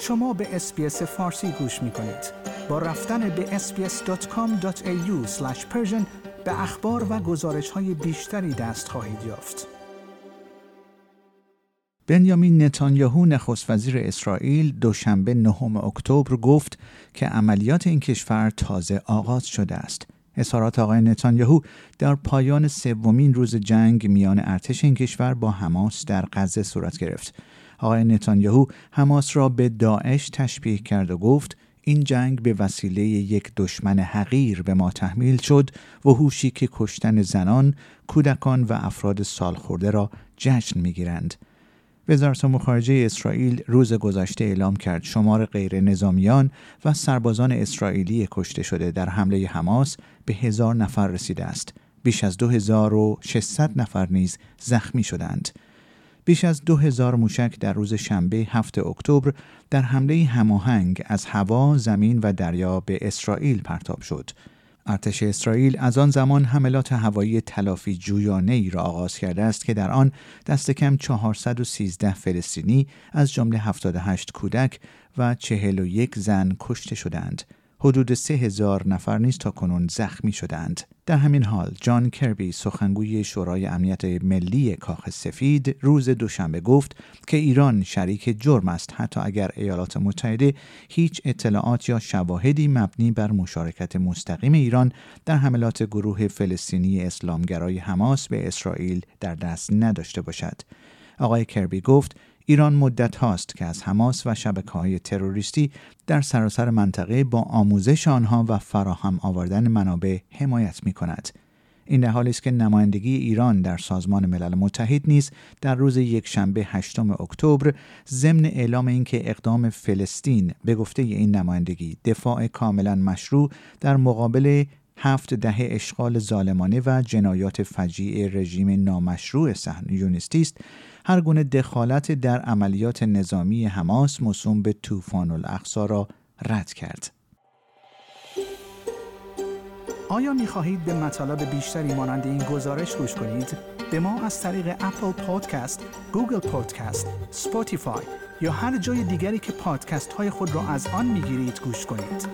شما به اسپیس فارسی گوش می کنید. با رفتن به sbs.com.au به اخبار و گزارش های بیشتری دست خواهید یافت. بنیامین نتانیاهو نخست وزیر اسرائیل دوشنبه نهم اکتبر گفت که عملیات این کشور تازه آغاز شده است. اظهارات آقای نتانیاهو در پایان سومین روز جنگ میان ارتش این کشور با حماس در غزه صورت گرفت. آقای نتانیاهو حماس را به داعش تشبیه کرد و گفت این جنگ به وسیله یک دشمن حقیر به ما تحمیل شد و هوشی که کشتن زنان، کودکان و افراد سالخورده را جشن می‌گیرند. وزارت امور خارجه اسرائیل روز گذشته اعلام کرد شمار غیر نظامیان و سربازان اسرائیلی کشته شده در حمله حماس به هزار نفر رسیده است. بیش از 2600 نفر نیز زخمی شدند. بیش از 2000 موشک در روز شنبه 7 اکتبر در حمله هماهنگ از هوا، زمین و دریا به اسرائیل پرتاب شد. ارتش اسرائیل از آن زمان حملات هوایی تلافی جویانه ای را آغاز کرده است که در آن دست کم 413 فلسطینی از جمله 78 کودک و 41 زن کشته شدند. حدود سه هزار نفر نیز تا کنون زخمی شدند. در همین حال جان کربی سخنگوی شورای امنیت ملی کاخ سفید روز دوشنبه گفت که ایران شریک جرم است حتی اگر ایالات متحده هیچ اطلاعات یا شواهدی مبنی بر مشارکت مستقیم ایران در حملات گروه فلسطینی اسلامگرای حماس به اسرائیل در دست نداشته باشد. آقای کربی گفت ایران مدت هاست که از حماس و شبکه های تروریستی در سراسر منطقه با آموزش آنها و فراهم آوردن منابع حمایت می کند. این در حالی است که نمایندگی ایران در سازمان ملل متحد نیز در روز یکشنبه هشتم اکتبر ضمن اعلام اینکه اقدام فلسطین به گفته این نمایندگی دفاع کاملا مشروع در مقابل هفت دهه اشغال ظالمانه و جنایات فجیع رژیم نامشروع صهیونیستی است هر گونه دخالت در عملیات نظامی حماس موسوم به طوفان الاقصا را رد کرد. آیا می خواهید به مطالب بیشتری مانند این گزارش گوش کنید؟ به ما از طریق Apple Podcast، Google Podcast، Spotify یا هر جای دیگری که پادکست های خود را از آن می گیرید گوش کنید.